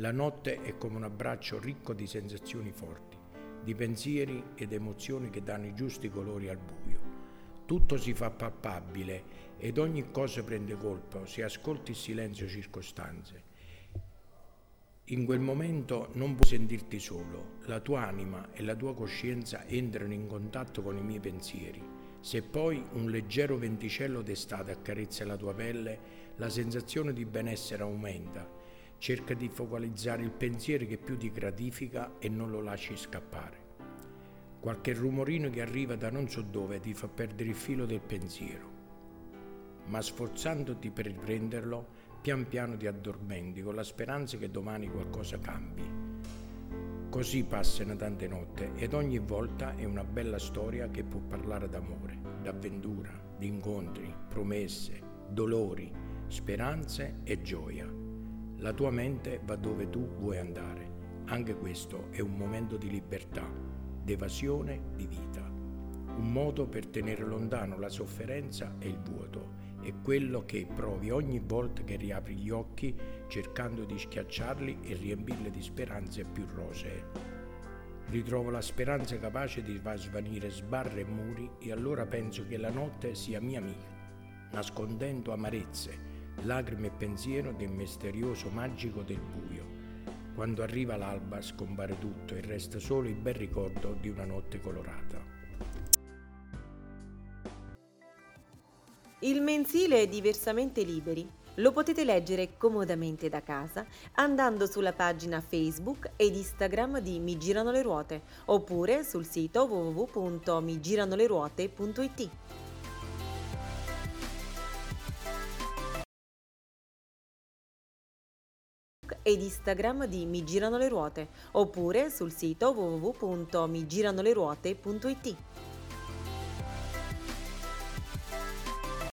La notte è come un abbraccio ricco di sensazioni forti, di pensieri ed emozioni che danno i giusti colori al buio. Tutto si fa palpabile ed ogni cosa prende colpo se ascolti il silenzio circostanze. In quel momento non puoi sentirti solo, la tua anima e la tua coscienza entrano in contatto con i miei pensieri. Se poi un leggero venticello d'estate accarezza la tua pelle, la sensazione di benessere aumenta. Cerca di focalizzare il pensiero che più ti gratifica e non lo lasci scappare. Qualche rumorino che arriva da non so dove ti fa perdere il filo del pensiero ma sforzandoti per riprenderlo, pian piano ti addormenti con la speranza che domani qualcosa cambi. Così passano tante notte ed ogni volta è una bella storia che può parlare d'amore, d'avventura, di incontri, promesse, dolori, speranze e gioia. La tua mente va dove tu vuoi andare. Anche questo è un momento di libertà, d'evasione di vita. Un modo per tenere lontano la sofferenza e il vuoto è quello che provi ogni volta che riapri gli occhi cercando di schiacciarli e riempirli di speranze più rosee. Ritrovo la speranza capace di far svanire sbarre e muri e allora penso che la notte sia mia amica, nascondendo amarezze, lacrime e pensiero del misterioso magico del buio. Quando arriva l'alba scompare tutto e resta solo il bel ricordo di una notte colorata. Il mensile è diversamente liberi. Lo potete leggere comodamente da casa andando sulla pagina Facebook ed Instagram di Mi Girano le Ruote oppure sul sito www.migiranoleruote.it. ed Instagram di Mi Girano le Ruote oppure sul sito www.migiranoleruote.it.